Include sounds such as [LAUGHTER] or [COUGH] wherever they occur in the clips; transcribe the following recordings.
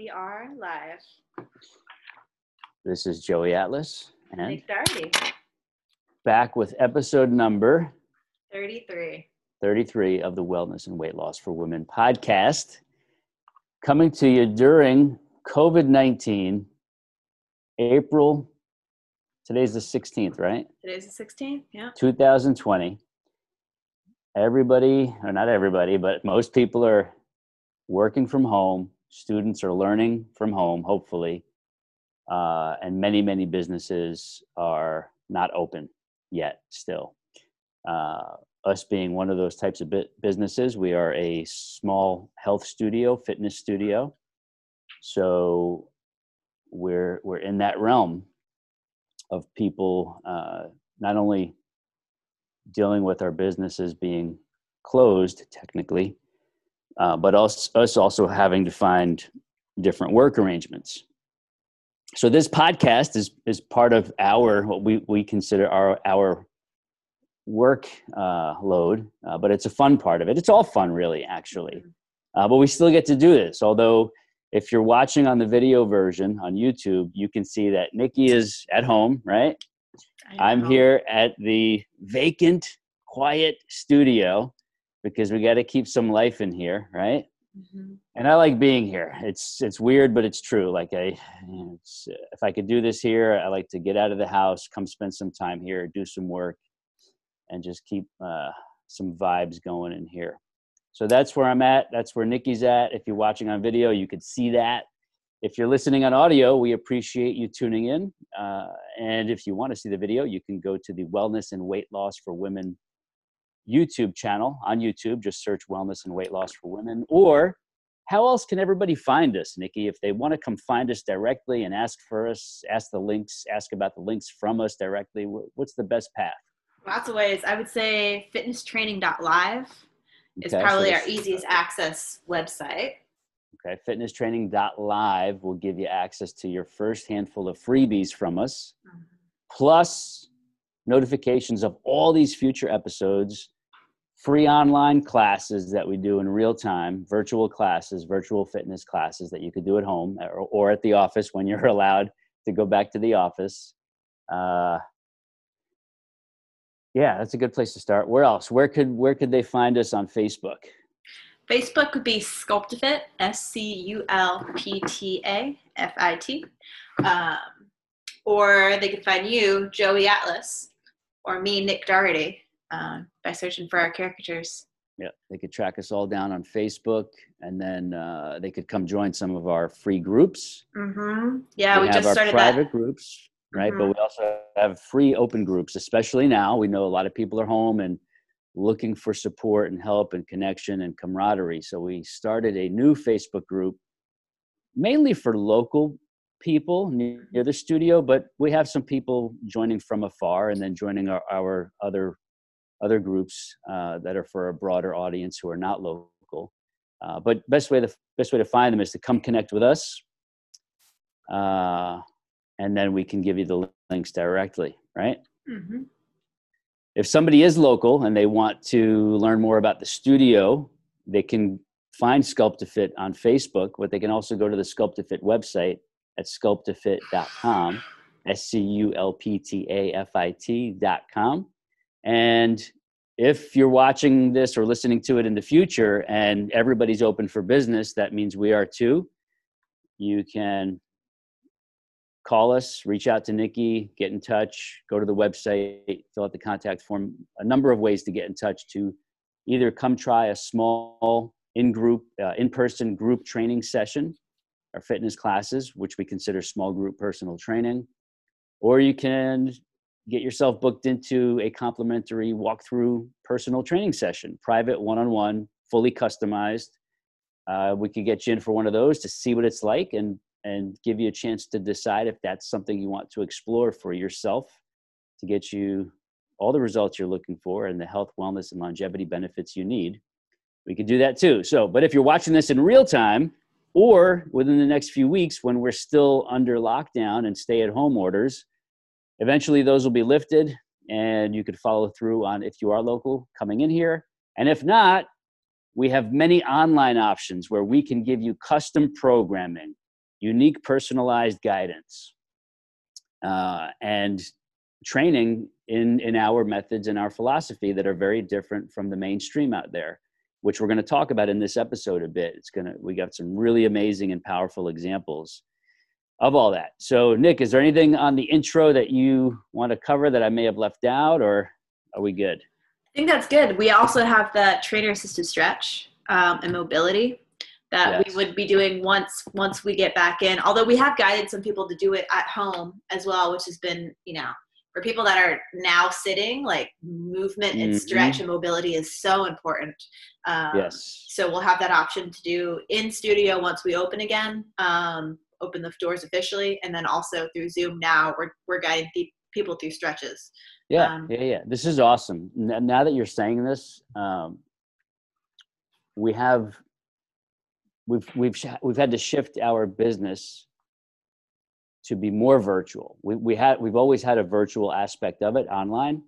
We are live. This is Joey Atlas and back with episode number 33. 33 of the Wellness and Weight Loss for Women podcast, coming to you during COVID 19, April, today's the 16th, right? Today's the 16th. Yeah. 2020. Everybody, or not everybody, but most people are working from home. Students are learning from home, hopefully. Uh, and many, many businesses are not open yet, still. Uh, us being one of those types of businesses, we are a small health studio, fitness studio. So we're we're in that realm of people uh, not only dealing with our businesses being closed technically, uh, but us, us also having to find different work arrangements. So this podcast is is part of our what we we consider our our work uh, load, uh, but it's a fun part of it. It's all fun, really, actually. Mm-hmm. Uh, but we still get to do this. Although, if you're watching on the video version on YouTube, you can see that Nikki is at home, right? I'm here at the vacant, quiet studio because we got to keep some life in here, right? Mm-hmm. And I like being here. It's it's weird, but it's true. Like I, if I could do this here, I like to get out of the house, come spend some time here, do some work, and just keep uh, some vibes going in here. So that's where I'm at. That's where Nikki's at. If you're watching on video, you could see that. If you're listening on audio, we appreciate you tuning in. Uh, and if you want to see the video, you can go to the Wellness and Weight Loss for Women YouTube channel on YouTube. Just search Wellness and Weight Loss for Women. Or how else can everybody find us, Nikki? If they want to come find us directly and ask for us, ask the links, ask about the links from us directly, what's the best path? Lots of ways. I would say fitnesstraining.live is okay, probably so our easiest access website. Okay, fitnesstraining.live will give you access to your first handful of freebies from us, mm-hmm. plus notifications of all these future episodes, free online classes that we do in real time, virtual classes, virtual fitness classes that you could do at home or, or at the office when you're [LAUGHS] allowed to go back to the office. Uh, yeah, that's a good place to start. Where else? Where could where could they find us on Facebook? Facebook would be Sculptafit, S C U L P T A F I T. Um, or they could find you, Joey Atlas, or me, Nick Doherty, uh, by searching for our caricatures. Yeah, they could track us all down on Facebook, and then uh, they could come join some of our free groups. Mm-hmm. Yeah, we, we just started that private that. groups right? Mm-hmm. But we also have free open groups, especially now. We know a lot of people are home and looking for support and help and connection and camaraderie. So we started a new Facebook group mainly for local people near the studio, but we have some people joining from afar and then joining our, our other other groups uh, that are for a broader audience who are not local. Uh, but best way the best way to find them is to come connect with us. Uh, and then we can give you the links directly, right? Mm-hmm. If somebody is local and they want to learn more about the studio, they can find Sculptafit on Facebook, but they can also go to the Sculptafit website at sculptafit.com, S C U L P T A F I T.com. And if you're watching this or listening to it in the future and everybody's open for business, that means we are too. You can call us, reach out to Nikki, get in touch, go to the website, fill out the contact form. A number of ways to get in touch to either come try a small in group, uh, in person group training session, our fitness classes, which we consider small group personal training, or you can get yourself booked into a complimentary walkthrough personal training session, private, one on one, fully customized. Uh, we could get you in for one of those to see what it's like and and give you a chance to decide if that's something you want to explore for yourself to get you all the results you're looking for and the health, wellness, and longevity benefits you need. We could do that too. So, but if you're watching this in real time or within the next few weeks when we're still under lockdown and stay at home orders, eventually those will be lifted and you could follow through on if you are local coming in here. And if not, we have many online options where we can give you custom programming unique personalized guidance uh, and training in in our methods and our philosophy that are very different from the mainstream out there which we're going to talk about in this episode a bit it's going to we got some really amazing and powerful examples of all that so nick is there anything on the intro that you want to cover that i may have left out or are we good i think that's good we also have the trainer assisted stretch um, and mobility that yes. we would be doing once once we get back in although we have guided some people to do it at home as well which has been you know for people that are now sitting, like movement and mm-hmm. stretch and mobility is so important. Um, yes. So we'll have that option to do in studio once we open again, um, open the doors officially, and then also through Zoom. Now we're we're guiding people through stretches. Yeah, um, yeah, yeah. This is awesome. Now that you're saying this, um, we have we've we've we've had to shift our business to be more virtual. We, we had, we've always had a virtual aspect of it online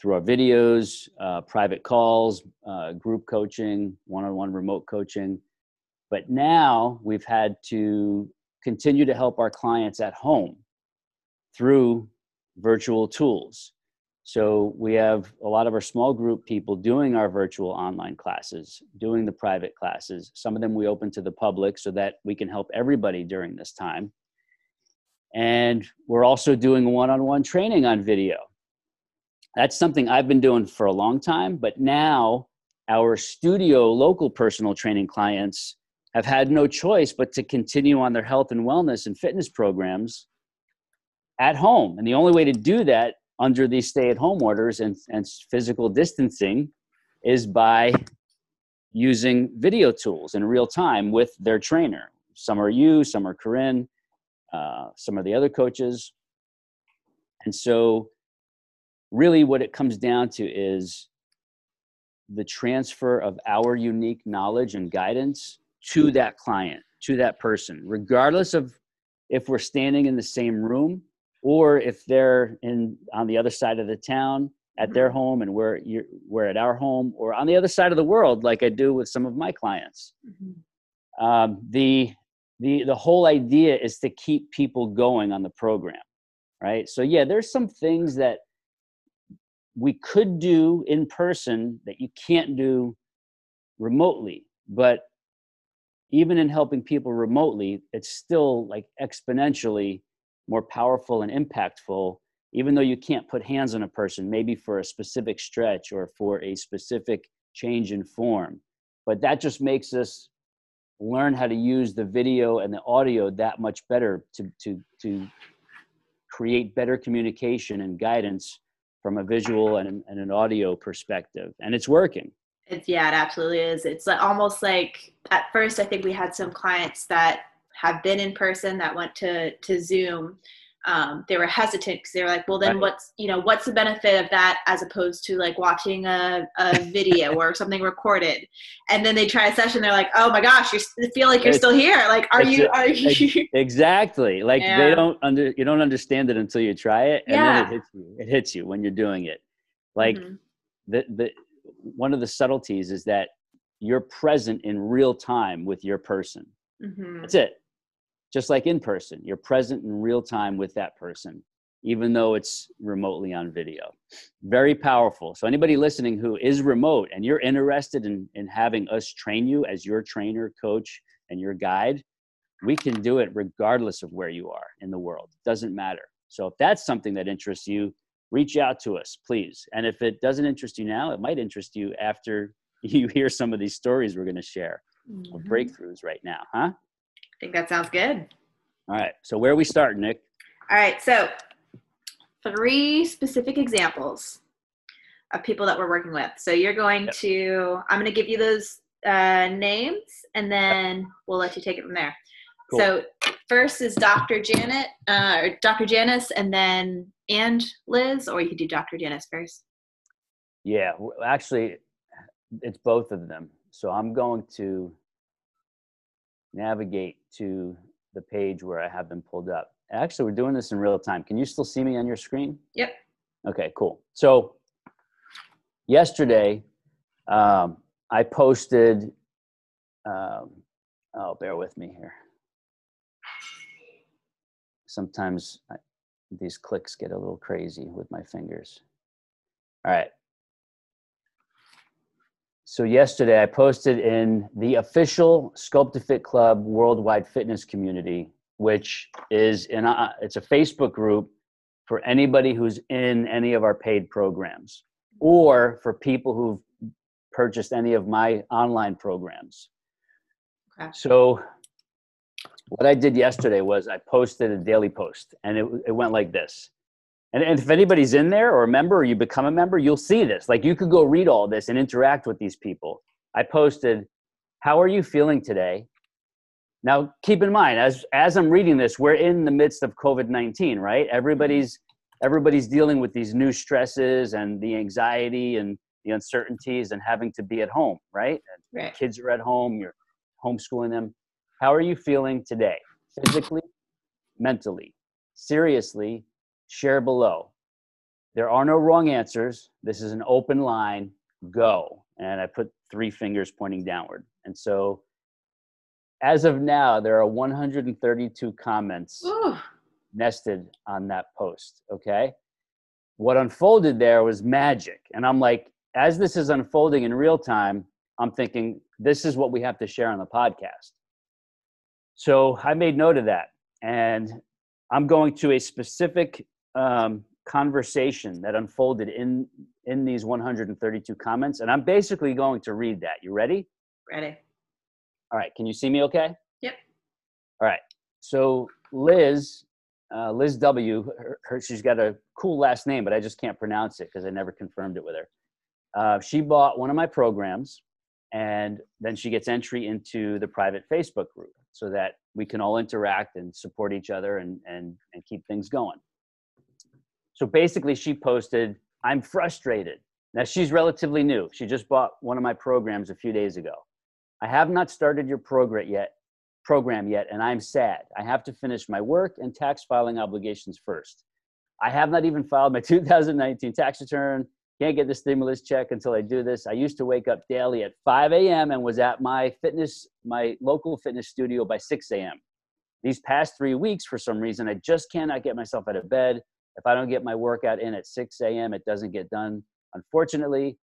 through our videos, uh, private calls, uh, group coaching, one-on-one remote coaching. But now we've had to continue to help our clients at home through virtual tools. So we have a lot of our small group people doing our virtual online classes, doing the private classes. Some of them we open to the public so that we can help everybody during this time. And we're also doing one on one training on video. That's something I've been doing for a long time, but now our studio local personal training clients have had no choice but to continue on their health and wellness and fitness programs at home. And the only way to do that under these stay at home orders and, and physical distancing is by using video tools in real time with their trainer. Some are you, some are Corinne, uh, some are the other coaches. And so, really, what it comes down to is the transfer of our unique knowledge and guidance to that client, to that person, regardless of if we're standing in the same room or if they're in on the other side of the town at their home and we're we're at our home or on the other side of the world like i do with some of my clients mm-hmm. um, the the the whole idea is to keep people going on the program right so yeah there's some things that we could do in person that you can't do remotely but even in helping people remotely it's still like exponentially more powerful and impactful even though you can't put hands on a person maybe for a specific stretch or for a specific change in form. But that just makes us learn how to use the video and the audio that much better to to to create better communication and guidance from a visual and, and an audio perspective. And it's working it's yeah it absolutely is it's like, almost like at first i think we had some clients that have been in person that went to to zoom um, they were hesitant because they were like, well, then right. what's, you know, what's the benefit of that as opposed to like watching a, a [LAUGHS] video or something recorded? And then they try a session. They're like, oh my gosh, you feel like you're it's, still here. Like, are you, are you? [LAUGHS] Exactly. Like yeah. they don't under, you don't understand it until you try it. And yeah. then it hits you. It hits you when you're doing it. Like mm-hmm. the, the, one of the subtleties is that you're present in real time with your person. Mm-hmm. That's it. Just like in person you're present in real time with that person even though it's remotely on video. Very powerful. So anybody listening who is remote and you're interested in, in having us train you as your trainer coach and your guide we can do it regardless of where you are in the world. It doesn't matter. So if that's something that interests you reach out to us please and if it doesn't interest you now it might interest you after [LAUGHS] you hear some of these stories we're going to share mm-hmm. breakthroughs right now huh I think that sounds good. All right. So where are we start, Nick? All right. So three specific examples of people that we're working with. So you're going yep. to, I'm going to give you those uh, names and then we'll let you take it from there. Cool. So first is Dr. Janet, uh, or Dr. Janice, and then and Liz, or you could do Dr. Janice first. Yeah, actually, it's both of them. So I'm going to navigate to the page where I have them pulled up. Actually, we're doing this in real time. Can you still see me on your screen? Yep. Okay, cool. So yesterday, um, I posted, um, oh, bear with me here. Sometimes I, these clicks get a little crazy with my fingers. All right. So yesterday I posted in the official Sculptafit Club worldwide fitness community, which is in a, it's a Facebook group for anybody who's in any of our paid programs or for people who've purchased any of my online programs. Okay. So what I did yesterday was I posted a daily post and it, it went like this. And, and if anybody's in there or a member or you become a member, you'll see this. Like you could go read all this and interact with these people. I posted, How are you feeling today? Now, keep in mind, as, as I'm reading this, we're in the midst of COVID 19, right? Everybody's, everybody's dealing with these new stresses and the anxiety and the uncertainties and having to be at home, right? right. Kids are at home, you're homeschooling them. How are you feeling today? Physically, mentally, seriously, share below. There are no wrong answers. This is an open line. Go. And I put three fingers pointing downward. And so as of now, there are 132 comments Ooh. nested on that post. Okay. What unfolded there was magic. And I'm like, as this is unfolding in real time, I'm thinking, this is what we have to share on the podcast. So I made note of that. And I'm going to a specific um, conversation that unfolded in in these 132 comments, and I'm basically going to read that. You ready? Ready. All right. Can you see me? Okay. Yep. All right. So Liz, uh, Liz W. Her, her, she's got a cool last name, but I just can't pronounce it because I never confirmed it with her. Uh, she bought one of my programs, and then she gets entry into the private Facebook group so that we can all interact and support each other and and and keep things going. So basically, she posted, I'm frustrated. Now, she's relatively new. She just bought one of my programs a few days ago. I have not started your program yet, program yet, and I'm sad. I have to finish my work and tax filing obligations first. I have not even filed my [LAUGHS] 2019 tax return. Can't get the stimulus check until I do this. I used to wake up daily at 5 a.m. and was at my fitness, my local fitness studio by 6 a.m. These past three weeks, for some reason, I just cannot get myself out of bed. If I don't get my workout in at 6 a.m., it doesn't get done, unfortunately.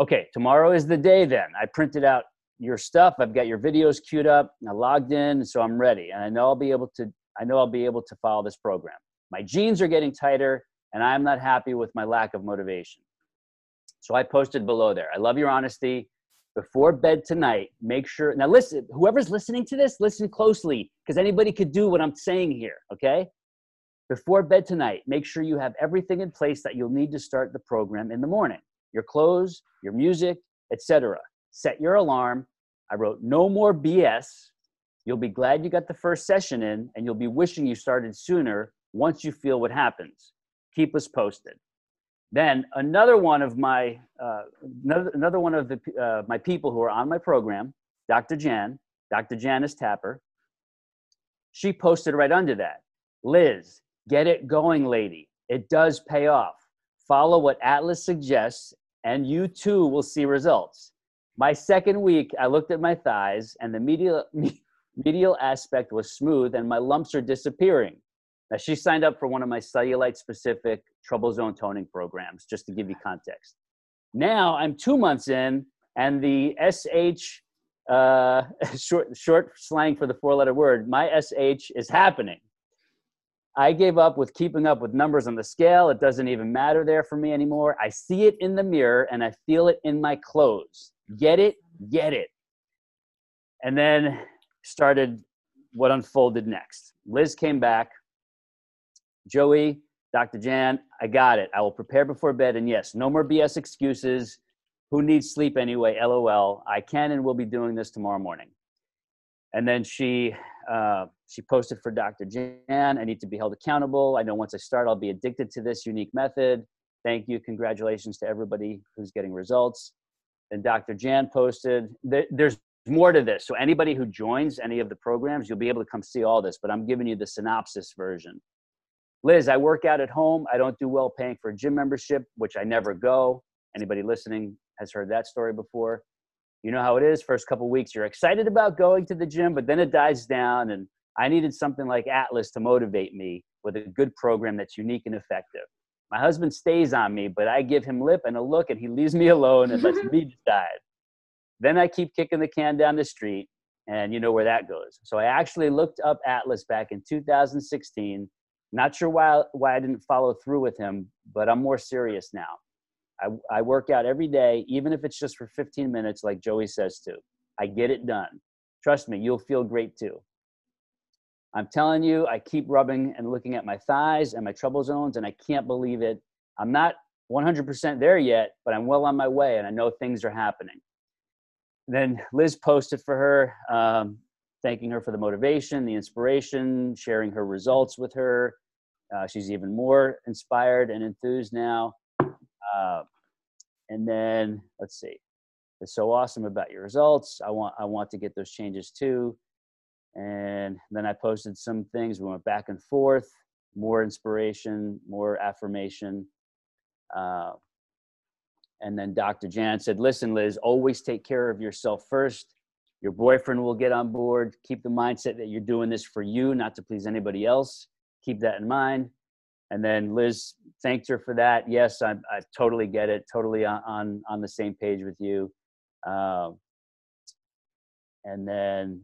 Okay, tomorrow is the day then. I printed out your stuff. I've got your videos queued up. I logged in, so I'm ready. And I know I'll be able to, I know I'll be able to follow this program. My jeans are getting tighter, and I'm not happy with my lack of motivation. So I posted below there. I love your honesty. Before bed tonight, make sure. Now, listen, whoever's listening to this, listen closely because anybody could do what I'm saying here, okay? Before bed tonight, make sure you have everything in place that you'll need to start the program in the morning. Your clothes, your music, etc. Set your alarm. I wrote no more BS. You'll be glad you got the first session in and you'll be wishing you started sooner once you feel what happens. Keep us posted. Then another one of my uh, another, another one of the uh, my people who are on my program, Dr. Jan, Dr. Janice Tapper. She posted right under that. Liz, Get it going, lady. It does pay off. Follow what Atlas suggests, and you too will see results. My second week, I looked at my thighs, and the medial, [LAUGHS] medial aspect was smooth, and my lumps are disappearing. Now, she signed up for one of my cellulite specific trouble zone toning programs, just to give you context. Now I'm two months in, and the SH, uh, [LAUGHS] short, short slang for the four letter word, my SH is happening. I gave up with keeping up with numbers on the scale. It doesn't even matter there for me anymore. I see it in the mirror and I feel it in my clothes. Get it? Get it. And then started what unfolded next. Liz came back. Joey, Dr. Jan, I got it. I will prepare before bed. And yes, no more BS excuses. Who needs sleep anyway? LOL. I can and will be doing this tomorrow morning. And then she uh, she posted for Dr. Jan. I need to be held accountable. I know once I start, I'll be addicted to this unique method. Thank you. Congratulations to everybody who's getting results. And Dr. Jan posted. There's more to this. So anybody who joins any of the programs, you'll be able to come see all this. But I'm giving you the synopsis version. Liz, I work out at home. I don't do well paying for a gym membership, which I never go. Anybody listening has heard that story before you know how it is first couple weeks you're excited about going to the gym but then it dies down and I needed something like Atlas to motivate me with a good program that's unique and effective. My husband stays on me, but I give him lip and a look and he leaves me alone and lets [LAUGHS] me decide. Then I keep kicking the can down the street and you know where that goes. So I actually looked up Atlas back in 2016. Not sure why, why I didn't follow through with him, but I'm more serious now. I, I work out every day, even if it's just for 15 minutes, like Joey says to. I get it done. Trust me, you'll feel great too. I'm telling you, I keep rubbing and looking at my thighs and my trouble zones, and I can't believe it. I'm not 100% there yet, but I'm well on my way, and I know things are happening then Liz posted for her, um, thanking her for the motivation, the inspiration, sharing her results with her. Uh, she's even more inspired and enthused now. Uh, and then let's see, it's so awesome about your results. I want I want to get those changes too. And then I posted some things. We went back and forth, more inspiration, more affirmation. Uh, and then Dr. Jan said, Listen, Liz, always take care of yourself first. Your boyfriend will get on board. Keep the mindset that you're doing this for you, not to please anybody else. Keep that in mind. And then Liz thanked her for that. Yes, I, I totally get it. Totally on, on, on the same page with you. Um, and then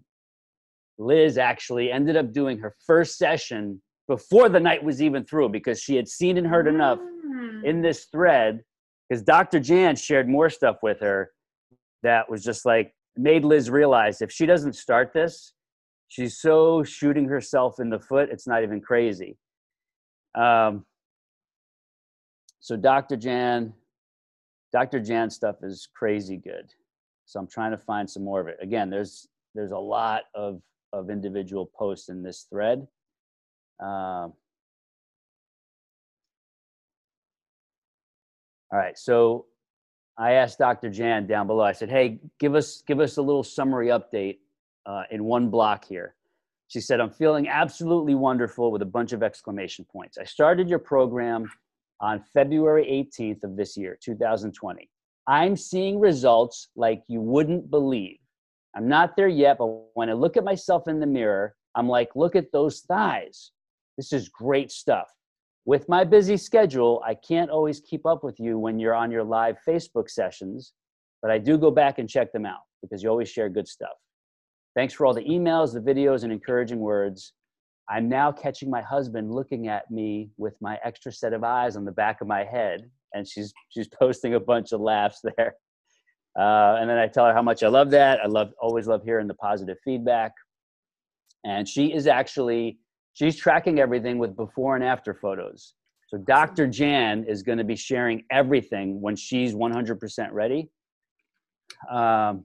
Liz actually ended up doing her first session before the night was even through because she had seen and heard enough mm. in this thread because Dr. Jan shared more stuff with her that was just like made Liz realize if she doesn't start this, she's so shooting herself in the foot, it's not even crazy. Um, so Dr. Jan, Dr. Jan stuff is crazy good. So I'm trying to find some more of it. Again, there's there's a lot of of individual posts in this thread. Um, All right. So I asked Dr. Jan down below. I said, "Hey, give us give us a little summary update uh, in one block here." She said, "I'm feeling absolutely wonderful with a bunch of exclamation points. I started your program on February 18th of this year, 2020. I'm seeing results like you wouldn't believe. I'm not there yet, but when I look at myself in the mirror, I'm like, look at those thighs. This is great stuff with my busy schedule, I can't always keep up with you when you're on your live Facebook sessions, but I do go back and check them out because you always share good stuff. Thanks for all the emails, the videos, and encouraging words. I'm now catching my husband looking at me with my extra set of eyes on the back of my head, and she's she's [LAUGHS] posting a bunch of laughs there. Uh, and then I tell her how much I love that. I love always love hearing the positive feedback. And she is actually she's tracking everything with before and after photos. So Dr. Jan is going to be sharing everything when she's 100% ready. Um,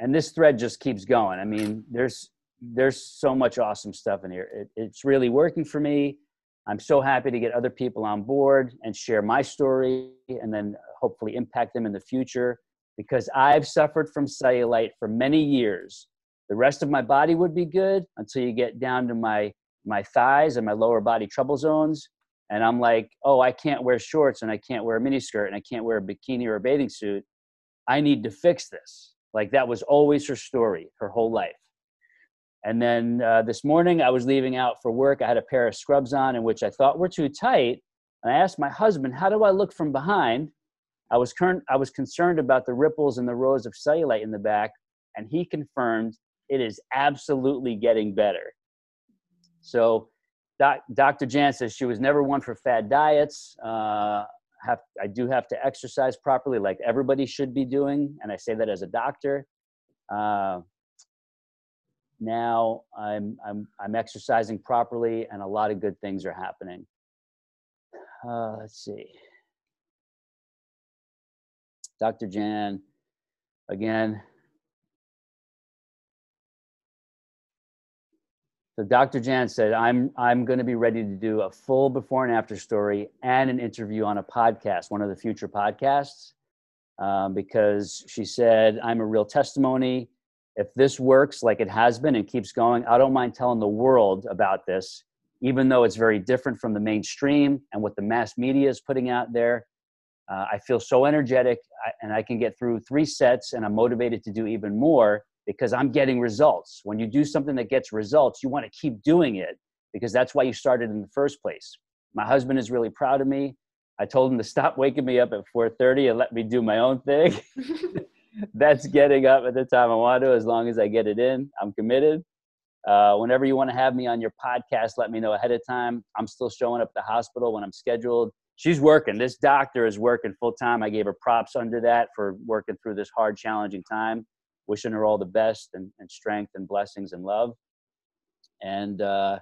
and this thread just keeps going. I mean, there's there's so much awesome stuff in here. It, it's really working for me. I'm so happy to get other people on board and share my story and then hopefully impact them in the future because I've suffered from cellulite for many years. The rest of my body would be good until you get down to my my thighs and my lower body trouble zones. And i'm like oh i can't wear shorts and i can't wear a miniskirt and i can't wear a bikini or a bathing suit. I need to fix this. Like that was always her story her whole life. And then uh, this morning i was leaving out for work. I had a pair of scrubs on in which i thought were too tight. And i asked my husband how do i look from behind? I was, cur- I was concerned about the ripples and the rows of cellulite in the back. And he confirmed it is absolutely getting better so doc, Dr. Jan says she was never one for fad diets. Uh, have, I do have to exercise properly, like everybody should be doing, and I say that as a doctor. Uh, now I'm, I'm, I'm exercising properly, and a lot of good things are happening. Uh, let's see. Dr. Jan, again, So Dr. Jan said, I'm, I'm going to be ready to do a full before and after story and an interview on a podcast, one of the future podcasts, um, because she said, I'm a real testimony. If this works like it has been and keeps going, I don't mind telling the world about this, even though it's very different from the mainstream and what the mass media is putting out there. Uh, I feel so energetic and I can get through three sets and I'm motivated to do even more because I'm getting results. When you do something that gets results, you want to keep doing it because that's why you started in the first place. My husband is really proud of me. I told him to stop [LAUGHS] waking me up at 4:30 and let me do my own thing. [LAUGHS] [LAUGHS] that's getting up at the time I want to, as long as I get it in. I'm committed. Uh, whenever you want to have me on your podcast, let me know ahead of time. I'm still showing up at the hospital when I'm scheduled. She's working. This doctor is working full time. I gave her props under that for working through this hard, challenging time. Wishing her all the best and, and strength and blessings and love. And uh,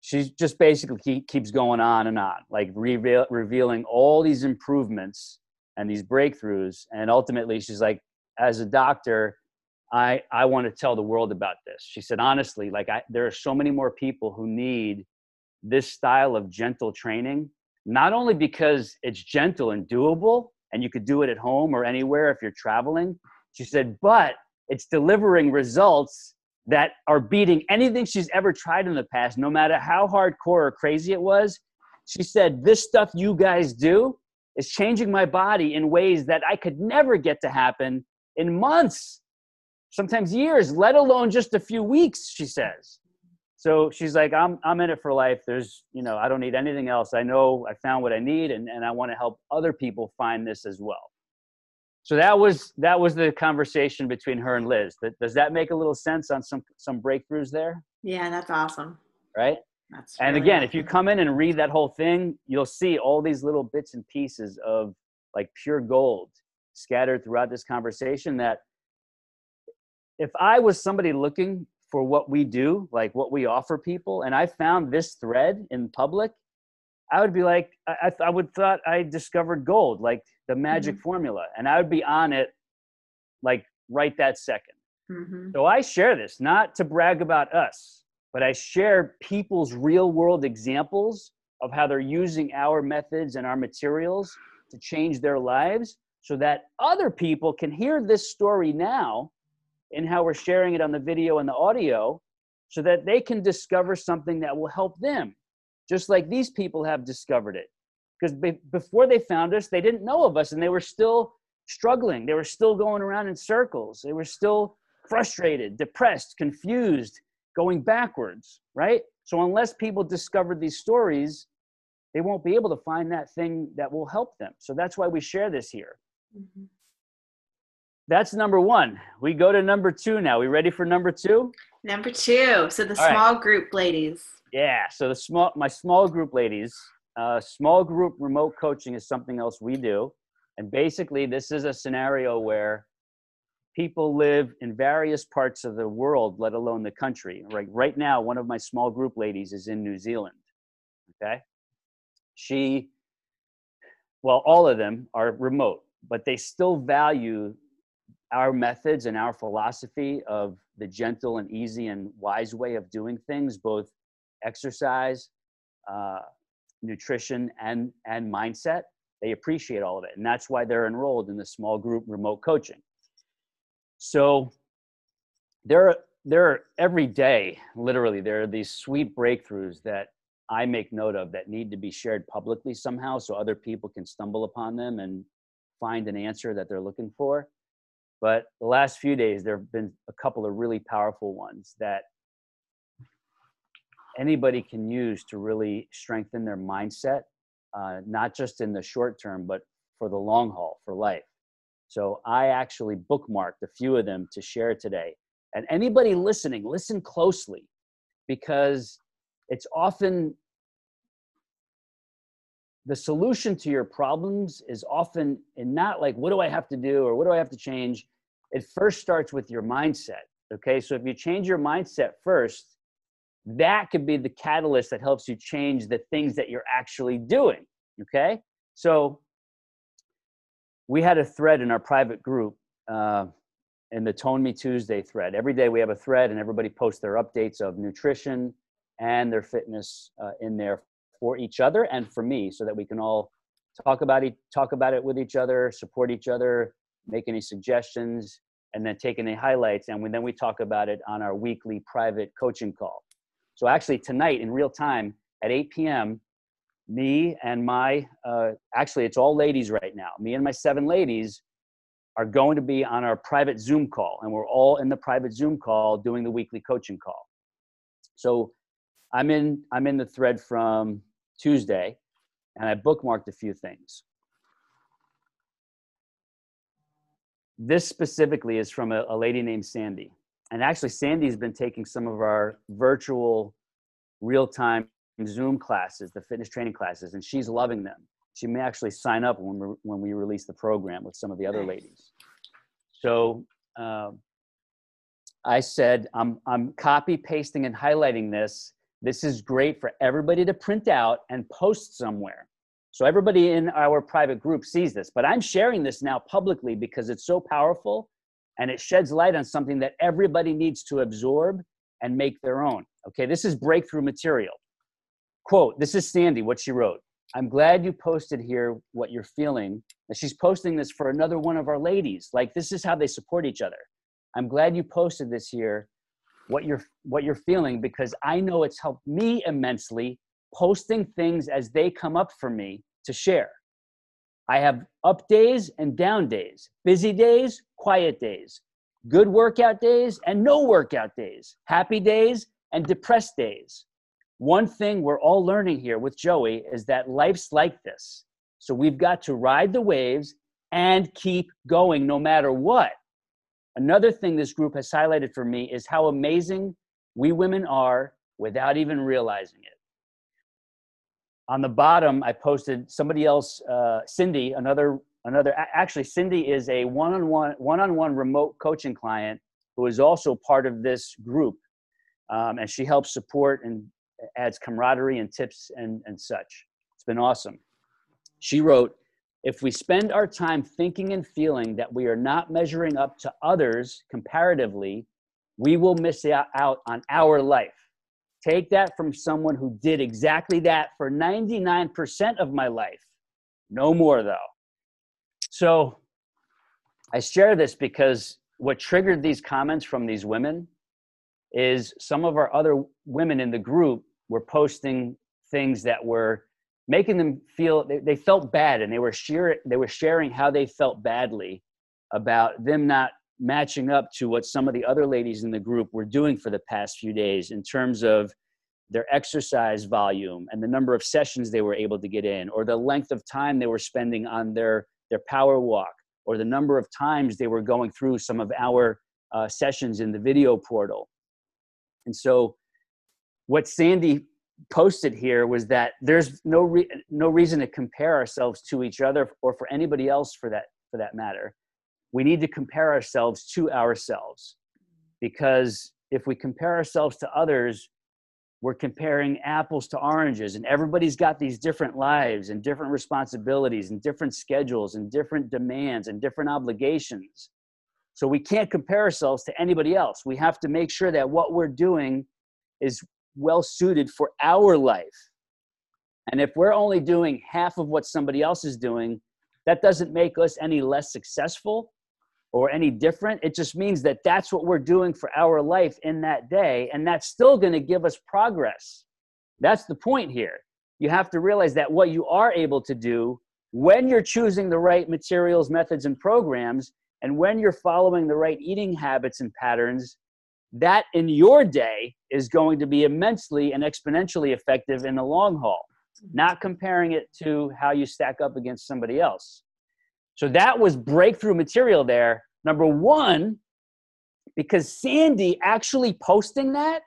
she just basically keep, keeps going on and on, like reveal, revealing all these improvements and these breakthroughs. And ultimately, she's like, as a doctor, I, I want to tell the world about this. She said, honestly, like I, there are so many more people who need this style of gentle training, not only because it's gentle and doable and you could do it at home or anywhere if you're traveling. She said, but it's delivering results that are beating anything she's ever tried in the past, no matter how hardcore or crazy it was. She said, this stuff you guys do is changing my body in ways that I could never get to happen in months sometimes years, let alone just a few weeks, she says. So she's like, I'm, I'm in it for life. There's, you know, I don't need anything else. I know I found what I need and, and I want to help other people find this as well. So that was, that was the conversation between her and Liz. Does that make a little sense on some, some breakthroughs there? Yeah, that's awesome. Right. That's and really again, awesome. if you come in and read that whole thing, you'll see all these little bits and pieces of like pure gold scattered throughout this conversation that if I was somebody looking for what we do, like what we offer people, and I found this thread in public, I would be like, I, I would thought I discovered gold, like the magic Mm-hmm. formula, and I would be on it, like right that second. Mhm. So I share this not to brag about us, but I share people's real world examples of how they're using our methods and our materials to change their lives so that other people can hear this story now and how we're sharing it on the video and the audio so that they can discover something that will help them just like these people have discovered it because be- before they found us they didn't know of us and they were still struggling they were still going around in circles they were still frustrated depressed confused going backwards right so unless people discover these stories they won't be able to find that thing that will help them so that's why we share this here Mhm. that's number one. We go to number two now. We ready for number two? Number two. So the All right. small group ladies. Yeah. So the small, my small group ladies, uh, small group remote coaching is something else we do, and basically this is a scenario where people live in various parts of the world, let alone the country. Right. Right now, one of my small group ladies is in New Zealand. Okay. She, well, all of them are remote, but they still value our methods and our philosophy of the gentle and easy and wise way of doing things, both exercise, uh, nutrition, and and mindset. They appreciate all of it, and that's why they're enrolled in the small group remote coaching. So there are there are every day, literally, there are these sweet breakthroughs that I make note of that need to be shared publicly somehow, so other people can stumble upon them and find an answer that they're looking for. But the last few days, there have been a couple of really powerful ones that anybody can use to really strengthen their mindset, uh, not just in the short term, but for the long haul, for life. So I actually bookmarked a few of them to share today. And anybody listening, listen closely because it's often the solution to your problems is often in not like what do i have to do or what do i have to change it first starts with your mindset okay so if you change your mindset first that could be the catalyst that helps you change the things that you're actually doing okay? So we had a thread in our private group uh, in the tone me tuesday thread. Every day we have a thread and everybody posts their updates of nutrition and their fitness uh, in there for each other and for me so that we can all talk about it talk about it with each other support each other make any suggestions and then take any highlights. And then we talk about it on our weekly private coaching call so actually tonight in real time at 8 p.m me and my uh, actually it's all ladies right now me and my seven ladies are going to be on our private Zoom call, and we're all in the private Zoom call doing the weekly coaching call. So I'm in I'm in the thread from Tuesday, and I bookmarked a few things. This specifically is from a, a lady named Sandy, and actually Sandy's been taking some of our virtual, real-time Zoom classes, the fitness training classes, and she's loving them she may actually sign up when we when we release the program with some of the other ladies. So um, I said I'm I'm copy pasting and highlighting this. This is great for everybody to print out and post somewhere. So everybody in our private group sees this, but I'm sharing this now publicly because it's so powerful and it sheds light on something that everybody needs to absorb and make their own. Okay, this is breakthrough material. Quote, this is Sandy, what she wrote. I'm glad you posted here what you're feeling. And she's posting this for another one of our ladies. Like this is how they support each other. I'm glad you posted this here, what you're what you're feeling, because I know it's helped me immensely posting things as they come up for me to share. I have up days and down days, busy days, quiet days, good workout days and no workout days, happy days and depressed days one thing we're all learning here with Joey is that life's like this. So we've got to ride the waves and keep going no matter what. Another thing this group has highlighted for me is how amazing we women are without even realizing it. On the bottom, I posted somebody else, uh, Cindy, another, another, actually, Cindy is a one on one, one on one remote coaching client who is also part of this group. Um, and she helps support and adds camaraderie and tips and, and such. It's been awesome. She wrote, if we spend our time thinking and feeling that we are not measuring up to others comparatively, we will miss out on our life. Take that from someone who did exactly that for 99% of my life. No more, though. So I share this because what triggered these comments from these women is some of our other women in the group were posting things that were making them feel they, they felt bad and they were share, they were sharing how they felt badly about them not matching up to what some of the other ladies in the group were doing for the past few days in terms of their exercise volume and the number of sessions they were able to get in or the length of time they were spending on their their power walk or the number of times they were going through some of our uh, sessions in the video portal and so what Sandy posted here was that there's no re- no reason to compare ourselves to each other or for anybody else for that for that matter. We need to compare ourselves to ourselves because if we compare ourselves to others, we're comparing apples to oranges and everybody's got these different lives and different responsibilities and different schedules and different demands and different obligations. So we can't compare ourselves to anybody else. We have to make sure that what we're doing is well suited for our life. And if we're only doing half of what somebody else is doing, that doesn't make us any less successful or any different. It just means that that's what we're doing for our life in that day. And that's still going to give us progress. That's the point here. You have to realize that what you are able to do when you're choosing the right materials, methods, and programs, and when you're following the right eating habits and patterns, that in your day is going to be immensely and exponentially effective in the long haul, not comparing it to how you stack up against somebody else. So that was breakthrough material there. Number one, because Sandy actually posting that,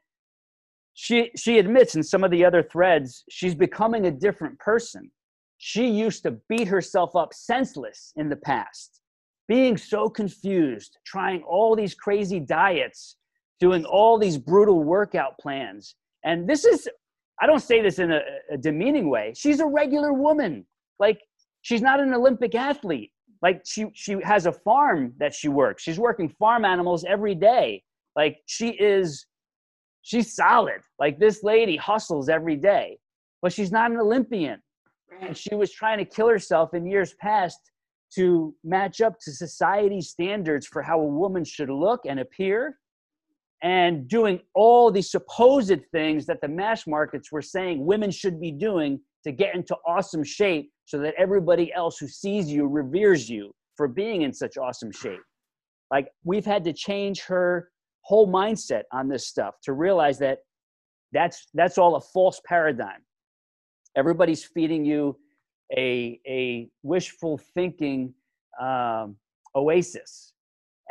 she, she admits in some of the other threads, she's becoming a different person. She used to beat herself up senseless in the past, being so confused, trying all these crazy diets doing all these brutal workout plans. And this is, I don't say this in a, a demeaning way. She's a regular woman. Like, she's not an Olympic athlete. Like, she, she has a farm that she works. She's working farm animals every day. Like, she is, she's solid. Like, this lady hustles every day, but she's not an Olympian. And she was trying to kill herself in years past to match up to society standards for how a woman should look and appear and doing all the supposed things that the mass markets were saying women should be doing to get into awesome shape so that everybody else who sees you reveres you for being in such awesome shape. Like we've had to change her whole mindset on this stuff to realize that that's that's all a false paradigm. Everybody's feeding you a a wishful thinking um, oasis,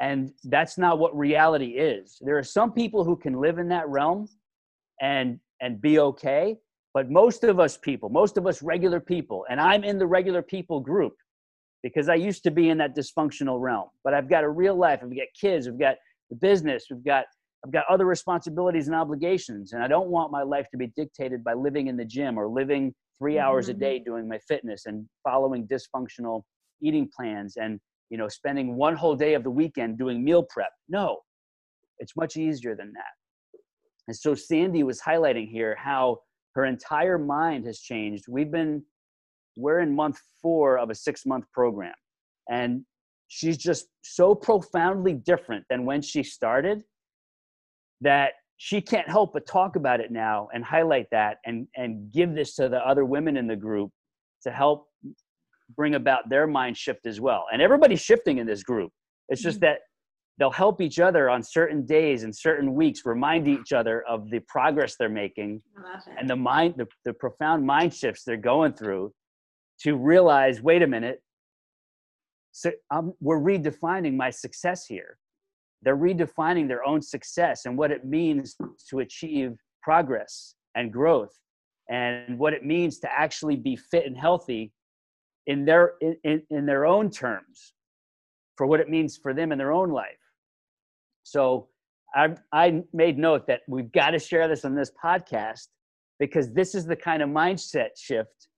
and that's not what reality is. There are some people who can live in that realm and and be okay, but most of us people, most of us regular people, and I'm in the regular people group because I used to be in that dysfunctional realm. But I've got a real life. I've got kids. We've got the business. We've got I've got other responsibilities and obligations, and I don't want my life to be dictated by living in the gym or living 3 hours mm-hmm. a day doing my fitness and following dysfunctional eating plans and you know spending one whole day of the weekend doing meal prep. No, it's much easier than that. And so Sandy was highlighting here how her entire mind has changed. We've been we're in month four of a six month program, and she's just so profoundly different than when she started that she can't help but talk about it now and highlight that and and give this to the other women in the group to help bring about their mind shift as well and everybody's shifting in this group it's just mm-hmm. that they'll help each other on certain days and certain weeks remind each other of the progress they're making and the mind the, the profound mind shifts they're going through to realize wait a minute. So I'm, we're redefining my success here. They're redefining their own success and what it means to achieve progress and growth and what it means to actually be fit and healthy in their in, in their own terms for what it means for them in their own life so I, I made note that we've got to share this on this podcast because this is the kind of mindset shift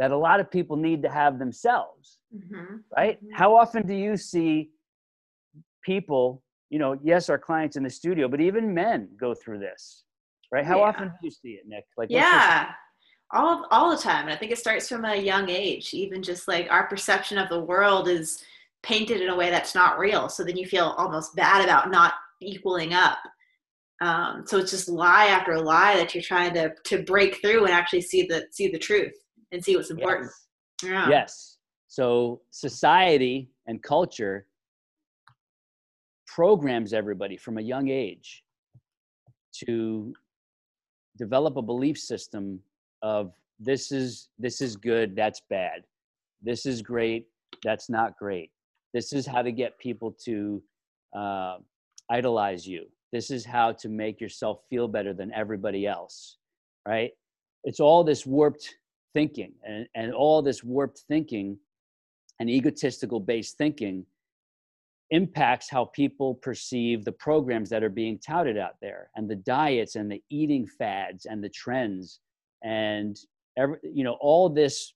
that a lot of people need to have themselves mm-hmm. right mm-hmm. how often do you see people you know, yes, our clients in the studio, but even men go through this, right? How yeah. often do you see it, Nick? Like, yeah, all all the time. And I think it starts from a young age. Even just like our perception of the world is painted in a way that's not real. So then you feel almost bad about not equaling up. Um, so it's just lie after lie that you're trying to to break through and actually see the see the truth and see what's important. Yes. Yeah. Yes. So society and culture programs everybody from a young age to develop a belief system of this is this is good that's bad this is great that's not great this is how to get people to uh, idolize you. This is how to make yourself feel better than everybody else right? It's all this warped thinking and, and all this warped thinking and egotistical based thinking impacts how people perceive the programs that are being touted out there and the diets and the eating fads and the trends and every, you know all this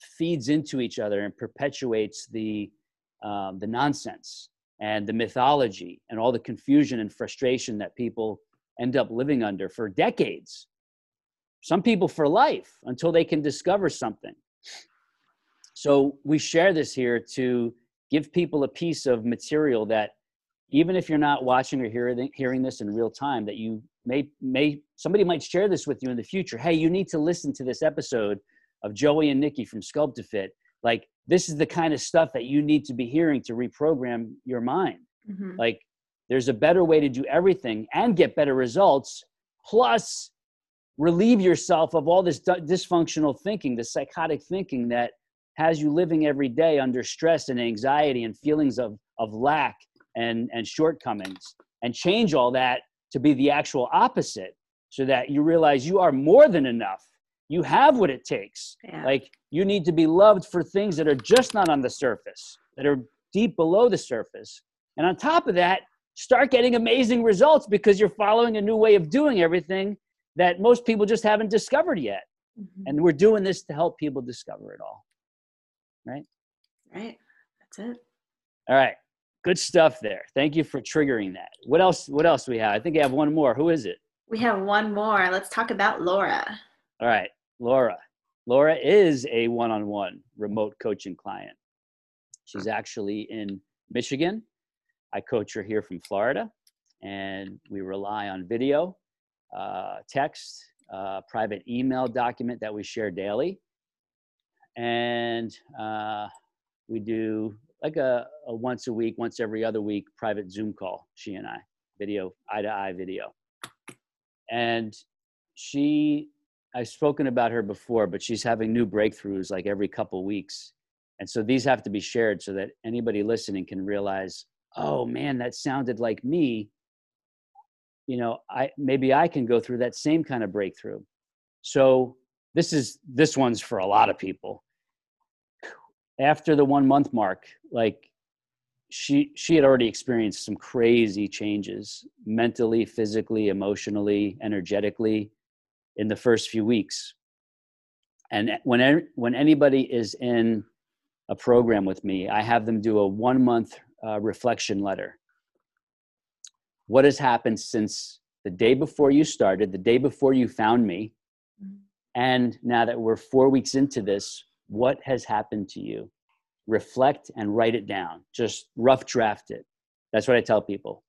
feeds into each other and perpetuates the um, the nonsense and the mythology and all the confusion and frustration that people end up living under for decades. Some people for life until they can discover something. So we share this here to give people a piece of material that even if you're not watching or hearing hearing this in real time that you may may somebody might share this with you in the future. Hey you need to listen to this episode of joey and nikki from Sculptafit like this is the kind of stuff that you need to be hearing to reprogram your mind mm-hmm. like there's a better way to do everything and get better results plus relieve yourself of all this dysfunctional thinking the psychotic thinking that has you living every day under stress and anxiety and feelings of, of lack and, and shortcomings and change all that to be the actual opposite so that you realize you are more than enough you have what it takes yeah. like you need to be loved for things that are just not on the surface that are deep below the surface and on top of that start getting amazing results because you're following a new way of doing everything that most people just haven't discovered yet mm-hmm. and we're doing this to help people discover it all right? Right. That's it. All right. Good stuff there. Thank you for triggering that. What else? What else do we have? I think I have one more. Who is it? We have one more. Let's talk about Laura. All right, Laura. Laura is a one-on-one remote coaching client. She's actually in Michigan. I coach her here from Florida, and we rely on video, uh, text, uh, private email document that we share daily and uh, we do like a, a once a week, once every other week private Zoom call, she and I, video, eye to eye video. And she, I've spoken about her before, but she's having new breakthroughs like every couple weeks. And so these have to be shared so that anybody listening can realize, oh man, that sounded like me. You know, I maybe I can go through that same kind of breakthrough. So this is this one's for a lot of people after the one month mark like she she had already experienced some crazy changes mentally physically emotionally energetically in the first few weeks. And when when anybody is in a program with me i have them do a one month uh, reflection letter. What has happened since the day before you started the day before you found me mm-hmm. and now that we're four weeks into this what has happened to you? Reflect and write it down. Just rough draft it. That's what i tell people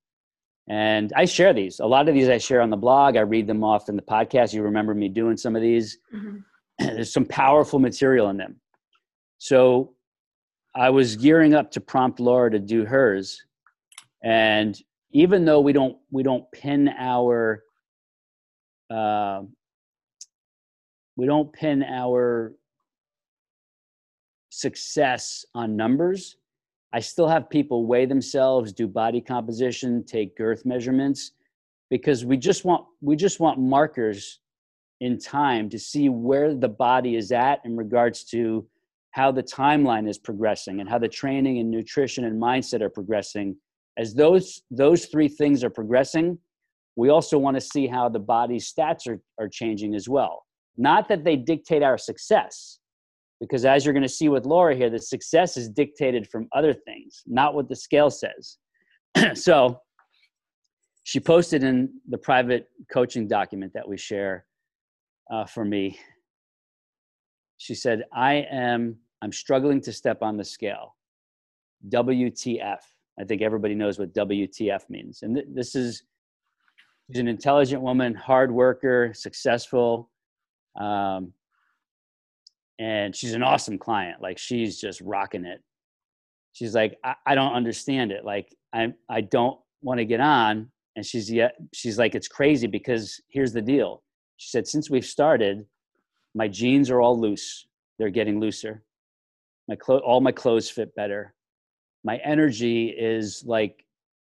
and i share these. A lot of these i share on the blog. I read them off in the podcast. You remember me doing some of these. Mm-hmm. [CLEARS THROAT] there's some powerful material in them. So i was gearing up to prompt laura to do hers. And even though we don't we don't pin our uh, we don't pin our success on numbers. I still have people weigh themselves, do body composition, take girth measurements because we just want we just want markers in time to see where the body is at in regards to how the timeline is progressing and how the training and nutrition and mindset are progressing. As those those three things are progressing we also want to see how the body's stats are, are changing as well. Not that they dictate our success because as you're going to see with Laura here, the success is dictated from other things, not what the scale says. [CLEARS THROAT] so she posted in the private coaching document that we share uh, for me. She said, I am, I'm struggling to step on the scale. WTF. I think everybody knows what WTF means. And th- this is, she's an intelligent woman, hard worker, successful. Um, and she's an awesome client like she's just rocking it. She's like i, I don't understand it like i i don't want to get on and she's yet she's like it's crazy because here's the deal. She said since we've started my jeans are all loose. They're getting looser. My clo- all my clothes fit better. My energy is like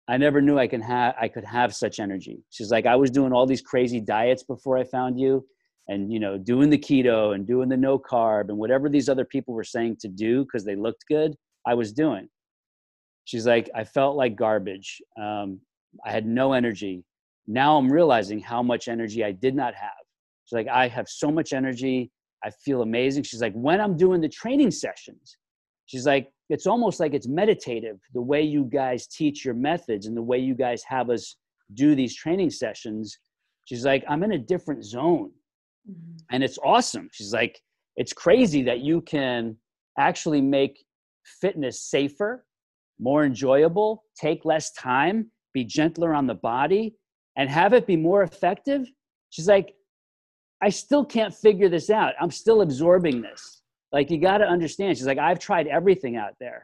i never knew i can have i could have such energy. She's like i was doing all these crazy diets before i found you and you know doing the keto and doing the no carb and whatever these other people were saying to do because they looked good i was doing. She's like i felt like garbage. Um, i had no energy. Now i'm realizing how much energy i did not have. She's like i have so much energy. I feel amazing. She's like when i'm doing the training sessions she's like it's almost like it's meditative the way you guys teach your methods and the way you guys have us do these training sessions. She's like i'm in a different zone Mm-hmm. And it's awesome. She's like, it's crazy that you can actually make fitness safer, more enjoyable, take less time, be gentler on the body, and have it be more effective. She's like, I still can't figure this out. I'm still absorbing this. Like, you got to understand. She's like, I've tried everything out there,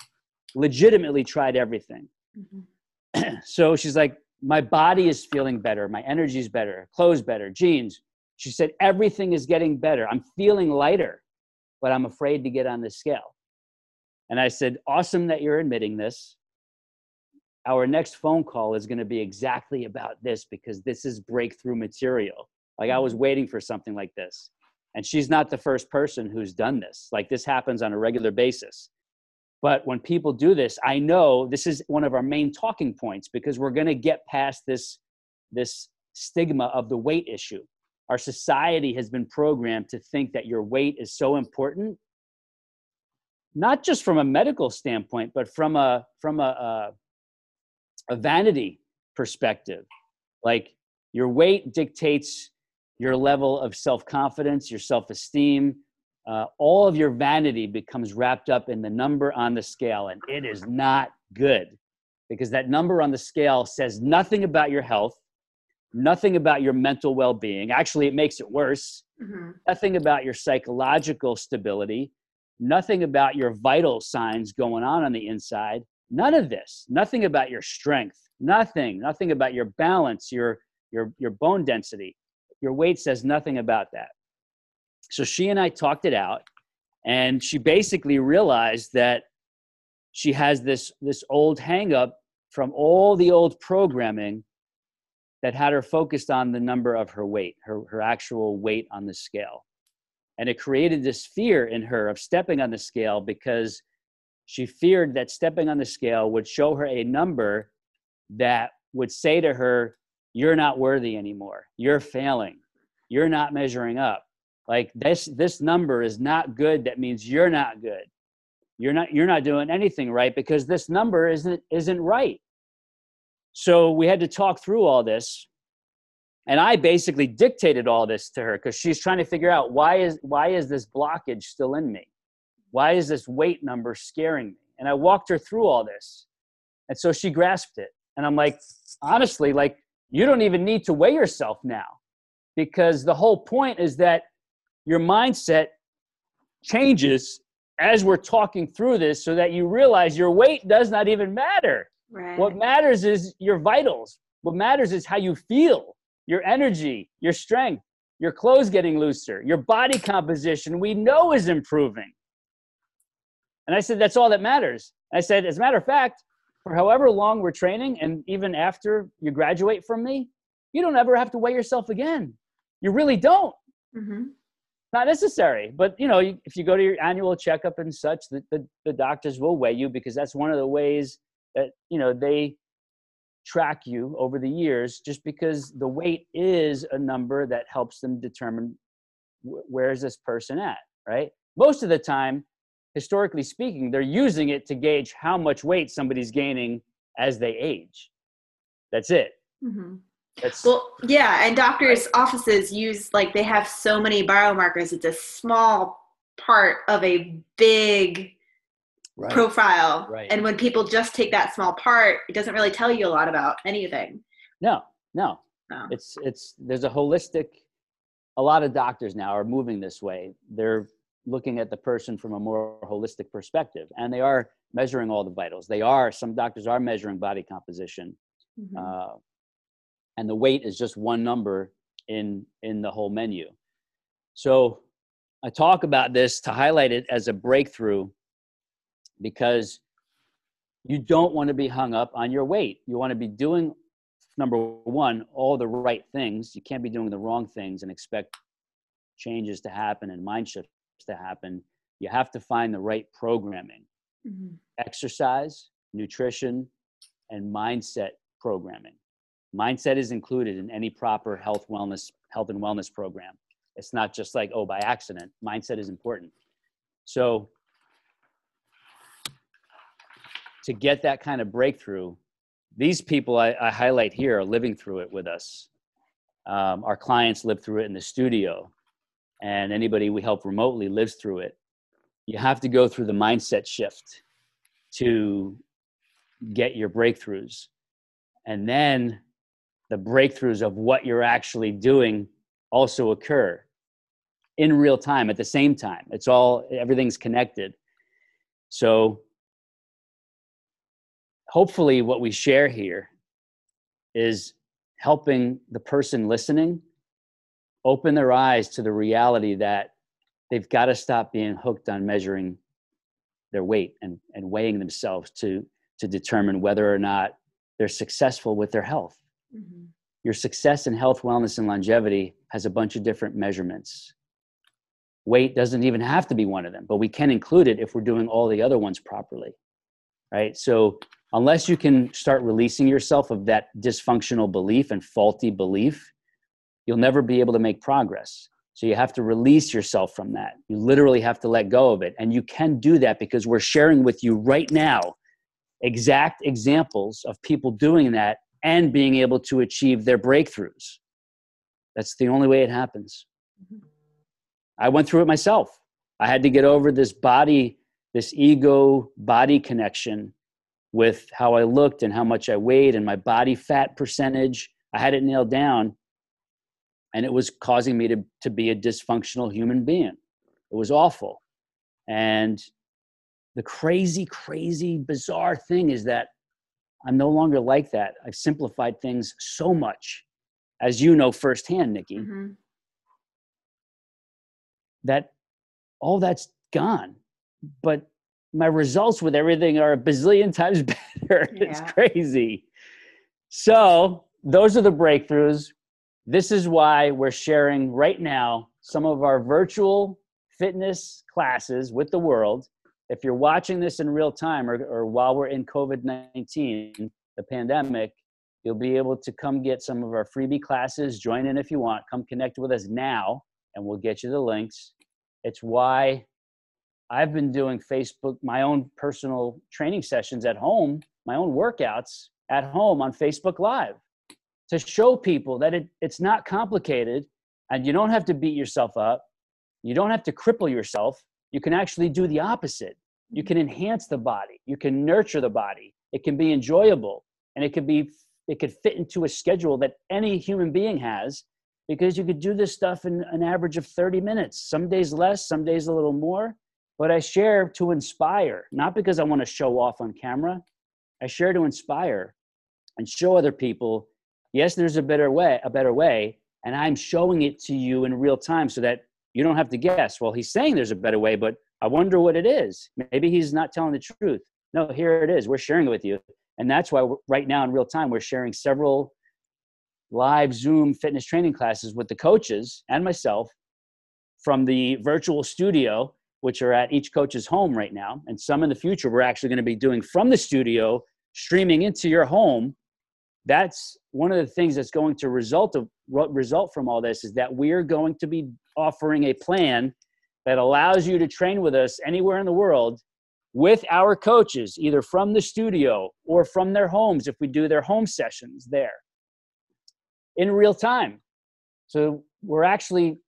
legitimately tried everything. Mm-hmm. [CLEARS THROAT] so she's like, my body is feeling better. My energy is better, clothes better, jeans, she said, Everything is getting better. I'm feeling lighter, but I'm afraid to get on the scale. And I said, Awesome that you're admitting this. Our next phone call is going to be exactly about this because this is breakthrough material. Like I was mm-hmm. waiting for something like this. And she's not the first person who's done this. Like this happens on a regular basis. But when people do this, I know this is one of our main talking points because we're going to get past this, this stigma of the weight issue our society has been programmed to think that your weight is so important not just from a medical standpoint but from a from a, a, a vanity perspective. Like your weight dictates your level of self-confidence your self-esteem uh, all of your vanity becomes wrapped up in the number on the scale and it is not good because that number on the scale says nothing about your health nothing about your mental well-being actually it makes it worse mm-hmm. nothing about your psychological stability nothing about your vital signs going on on the inside. None of this. Nothing about your strength. Nothing. Nothing about your balance, your your your bone density. Your weight says nothing about that. So she and I talked it out, and she basically realized that she has this this old hangup from all the old programming that had her focused on the number of her weight, her, her actual weight on the scale. And it created this fear in her of stepping on the scale because she feared that stepping on the scale would show her a number that would say to her, You're not worthy anymore. You're failing. You're not measuring up. Like this, this number is not good. That means you're not good. You're not, you're not doing anything right because this number isn't, isn't right. So we had to talk through all this. And I basically dictated all this to her because she's trying to figure out why is why is this blockage still in me? Why is this weight number scaring me? And I walked her through all this. And so she grasped it. And I'm like, honestly, like you don't even need to weigh yourself now because the whole point is that your mindset changes as we're talking through this so that you realize your weight does not even matter. Right. What matters is your vitals. What matters is how you feel, your energy, your strength, your clothes getting looser, your body composition, we know is improving. And I said, that's all that matters. I said, as a matter of fact, for however long we're training, and even after you graduate from me, you don't ever have to weigh yourself again. You really don't. Mm-hmm. Not necessary, but you know, if you go to your annual checkup and such, the, the, the doctors will weigh you because that's one of the ways that you know they track you over the years just because the weight is a number that helps them determine where is this person at right most of the time historically speaking they're using it to gauge how much weight somebody's gaining as they age that's it Mm-hmm. that's Well, yeah, and doctors' offices use like they have so many biomarkers. It's a small part of a big right. profile. Right. And when people just take that small part, it doesn't really tell you a lot about anything. no no No. it's it's there's a holistic a lot of doctors now are moving this way they're looking at the person from a more holistic perspective and they are measuring all the vitals they are some doctors are measuring body composition Mhm. uh, and the weight is just one number in in the whole menu so i talk about this to highlight it as a breakthrough because you don't want to be hung up on your weight you want to be doing number one all the right things you can't be doing the wrong things and expect changes to happen and mind shifts to happen you have to find the right programming Mhm. exercise, nutrition, and mindset programming. Mindset is included in any proper health wellness health and wellness program. It's not just like oh by accident. Mindset is important. So to get that kind of breakthrough, these people I, I highlight here are living through it with us. Um, our clients live through it in the studio, and anybody we help remotely lives through it. You have to go through the mindset shift to get your breakthroughs. And then the breakthroughs of what you're actually doing also occur in real time at the same time. It's all everything's connected. So hopefully what we share here is helping the person listening open their eyes to the reality that they've got to stop being hooked on measuring their weight and, and weighing themselves to to determine whether or not they're successful with their health. Mhm. your success in health wellness and longevity has a bunch of different measurements. Weight doesn't even have to be one of them but we can include it if we're doing all the other ones properly right? So unless you can start releasing yourself of that dysfunctional belief and faulty belief you'll never be able to make progress so you have to release yourself from that. You literally have to let go of it. And you can do that because we're sharing with you right now exact examples of people doing that and being able to achieve their breakthroughs. That's the only way it happens. Mhm. I went through it myself. I had to get over this body, this ego body connection with how I looked and how much I weighed and my body fat percentage. I had it nailed down and it was causing me to, to be a dysfunctional human being. It was awful. And the crazy, crazy, bizarre thing is that I'm no longer like that. I've simplified things so much, as you know firsthand, Nikki, Mm-hmm. that all that's gone. But my results with everything are a bazillion times [LAUGHS] better. It's crazy. So, those are the breakthroughs. This is why we're sharing right now some of our virtual fitness classes with the world. If you're watching this in real time or, or while we're in COVID 19, the pandemic, you'll be able to come get some of our freebie classes. Join in if you want. Come connect with us now, and we'll get you the links. It's why I've been doing Facebook, my own personal training sessions at home, my own workouts at home on Facebook Live to show people that it, it's not complicated and you don't have to beat yourself up. You don't have to cripple yourself. You can actually do the opposite. You can enhance the body. You can nurture the body. It can be enjoyable and it could be it could fit into a schedule that any human being has because you could do this stuff in an average of 30 minutes. Some days less, some days a little more, but I share to inspire, not because I want to show off on camera. I share to inspire and show other people, yes, there's a better way, a better way, and I'm showing it to you in real time so that you don't have to guess. Well, he's saying there's a better way, but I wonder what it is. Maybe he's not telling the truth. No, here it is. We're sharing it with you. And that's why right now in real time, we're sharing several live Zoom fitness training classes with the coaches and myself from the virtual studio, which are at each coach's home right now. And some in the future, we're actually going to be doing from the studio, streaming into your home. That's one of the things that's going to result of result from all this is that we're going to be offering a plan that allows you to train with us anywhere in the world with our coaches, either from the studio or from their homes if we do their home sessions there in real time. So we're actually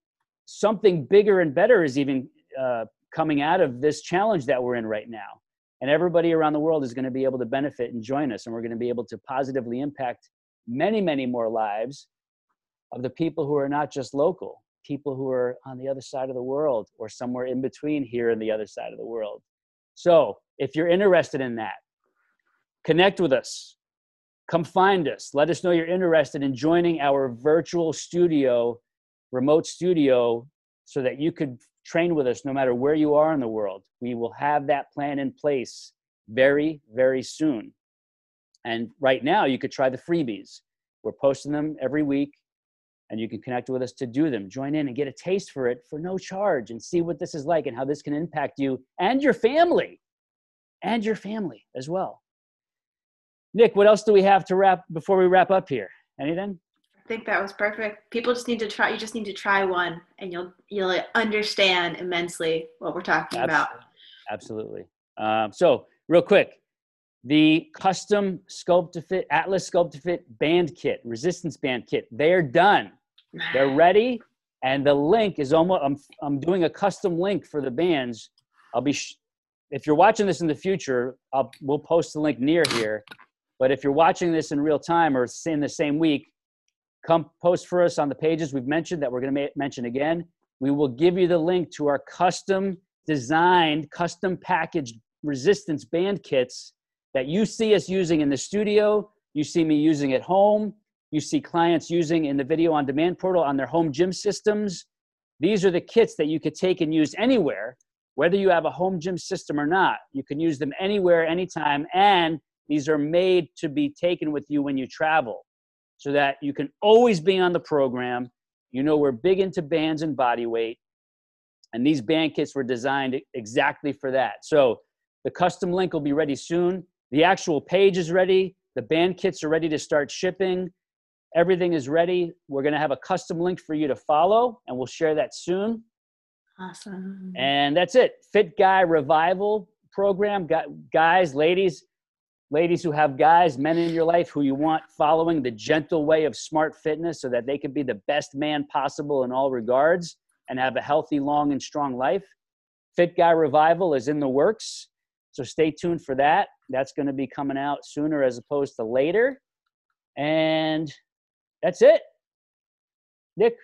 something bigger and better is even uh, coming out of this challenge that we're in right now. And everybody around the world is going to be able to benefit and join us. And we're going to be able to positively impact many, many more lives of the people who are not just local, people who are on the other side of the world or somewhere in between here and the other side of the world. So if you're interested in that, connect with us. Come find us. Let us know you're interested in joining our virtual studio, remote studio, so that you could train with us no matter where you are in the world. We will have that plan in place very, very soon. And right now, you could try the freebies. We're posting them every week, and you can connect with us to do them. Join in and get a taste for it for no charge and see what this is like and how this can impact you and your family and your family as well. Nick, what else do we have to wrap before we wrap up here? Anything? I think that was perfect. People just need to try. You just need to try one, and you'll you'll understand immensely what we're talking about. Absolutely. Um, so, real quick, the custom Sculptafit Atlas Sculptafit band kit, resistance band kit, they're done. They're [SIGHS] ready, and the link is almost. I'm I'm doing a custom link for the bands. I'll be. Sh- if you're watching this in the future, I'll we'll post the link near here. But if you're watching this in real time or in the same week, come post for us on the pages we've mentioned that we're going to ma- mention again. We will give you the link to our custom designed, custom packaged resistance band kits that you see us using in the studio, you see me using at home, you see clients using in the video on demand portal on their home gym systems. These are the kits that you could take and use anywhere, whether you have a home gym system or not. You can use them anywhere, anytime, and these are made to be taken with you when you travel so that you can always be on the program. You know, we're big into bands and body weight, and these band kits were designed exactly for that. So the custom link will be ready soon. The actual page is ready. The band kits are ready to start shipping. Everything is ready. We're going to have a custom link for you to follow, and we'll share that soon. Awesome. And that's it. Fit Guy Revival program. Guys, ladies, ladies who have guys, men in your life who you want following the gentle way of smart fitness so that they can be the best man possible in all regards and have a healthy, long, and strong life. Fit Guy Revival is in the works. So stay tuned for that. That's going to be coming out sooner as opposed to later. And that's it. Nick,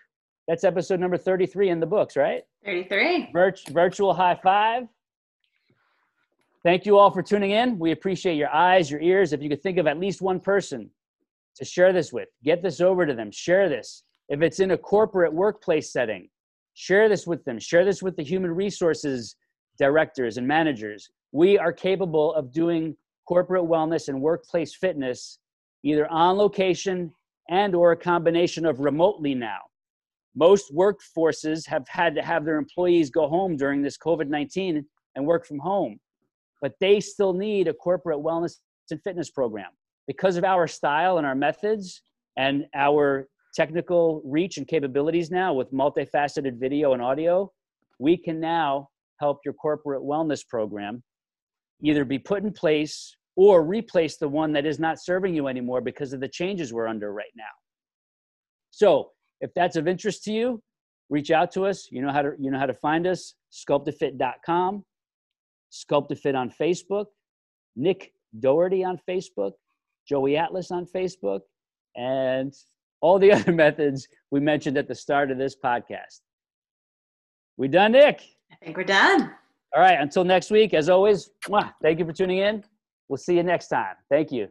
that's episode number 33 in the books, right? 33. Virt- virtual high five. Thank you all for tuning in. We appreciate your eyes, your ears. If you could think of at least one person to share this with, get this over to them, share this. If it's in a corporate workplace setting, share this with them, share this with the human resources directors and managers. We are capable of doing corporate wellness and workplace fitness either on location and or a combination of remotely now. Most workforces have had to have their employees go home during this COVID-19 and work from home, but they still need a corporate wellness and fitness program. Because of our style and our methods and our technical reach and capabilities now with multifaceted video and audio, we can now help your corporate wellness program either be put in place or replace the one that is not serving you anymore because of the changes we're under right now. So, if that's of interest to you, reach out to us. You know how to you know how to find us. Sculptafit.com, Sculptafit on Facebook, Nick Doherty on Facebook, Joey Atlas on Facebook, and all the [LAUGHS] other methods we mentioned at the start of this podcast. We done, Nick? I think we're done. All right. Until next week, as always, thank you for tuning in. We'll see you next time. Thank you.